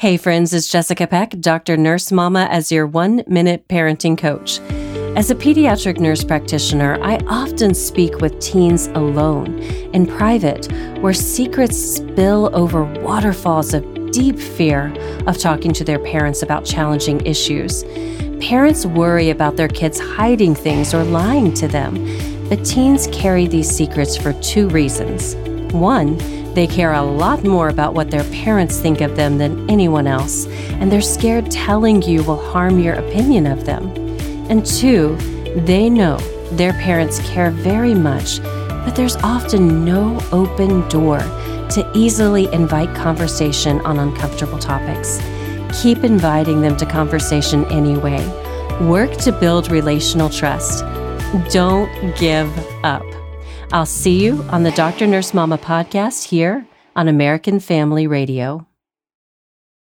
Hey, friends, it's Jessica Peck, Dr. Nurse Mama, as your one minute parenting coach. As a pediatric nurse practitioner, I often speak with teens alone, in private, where secrets spill over waterfalls of deep fear of talking to their parents about challenging issues. Parents worry about their kids hiding things or lying to them, but teens carry these secrets for two reasons. One, they care a lot more about what their parents think of them than anyone else, and they're scared telling you will harm your opinion of them. And two, they know their parents care very much, but there's often no open door to easily invite conversation on uncomfortable topics. Keep inviting them to conversation anyway. Work to build relational trust. Don't give up. I'll see you on the Dr. Nurse Mama podcast here on American Family Radio.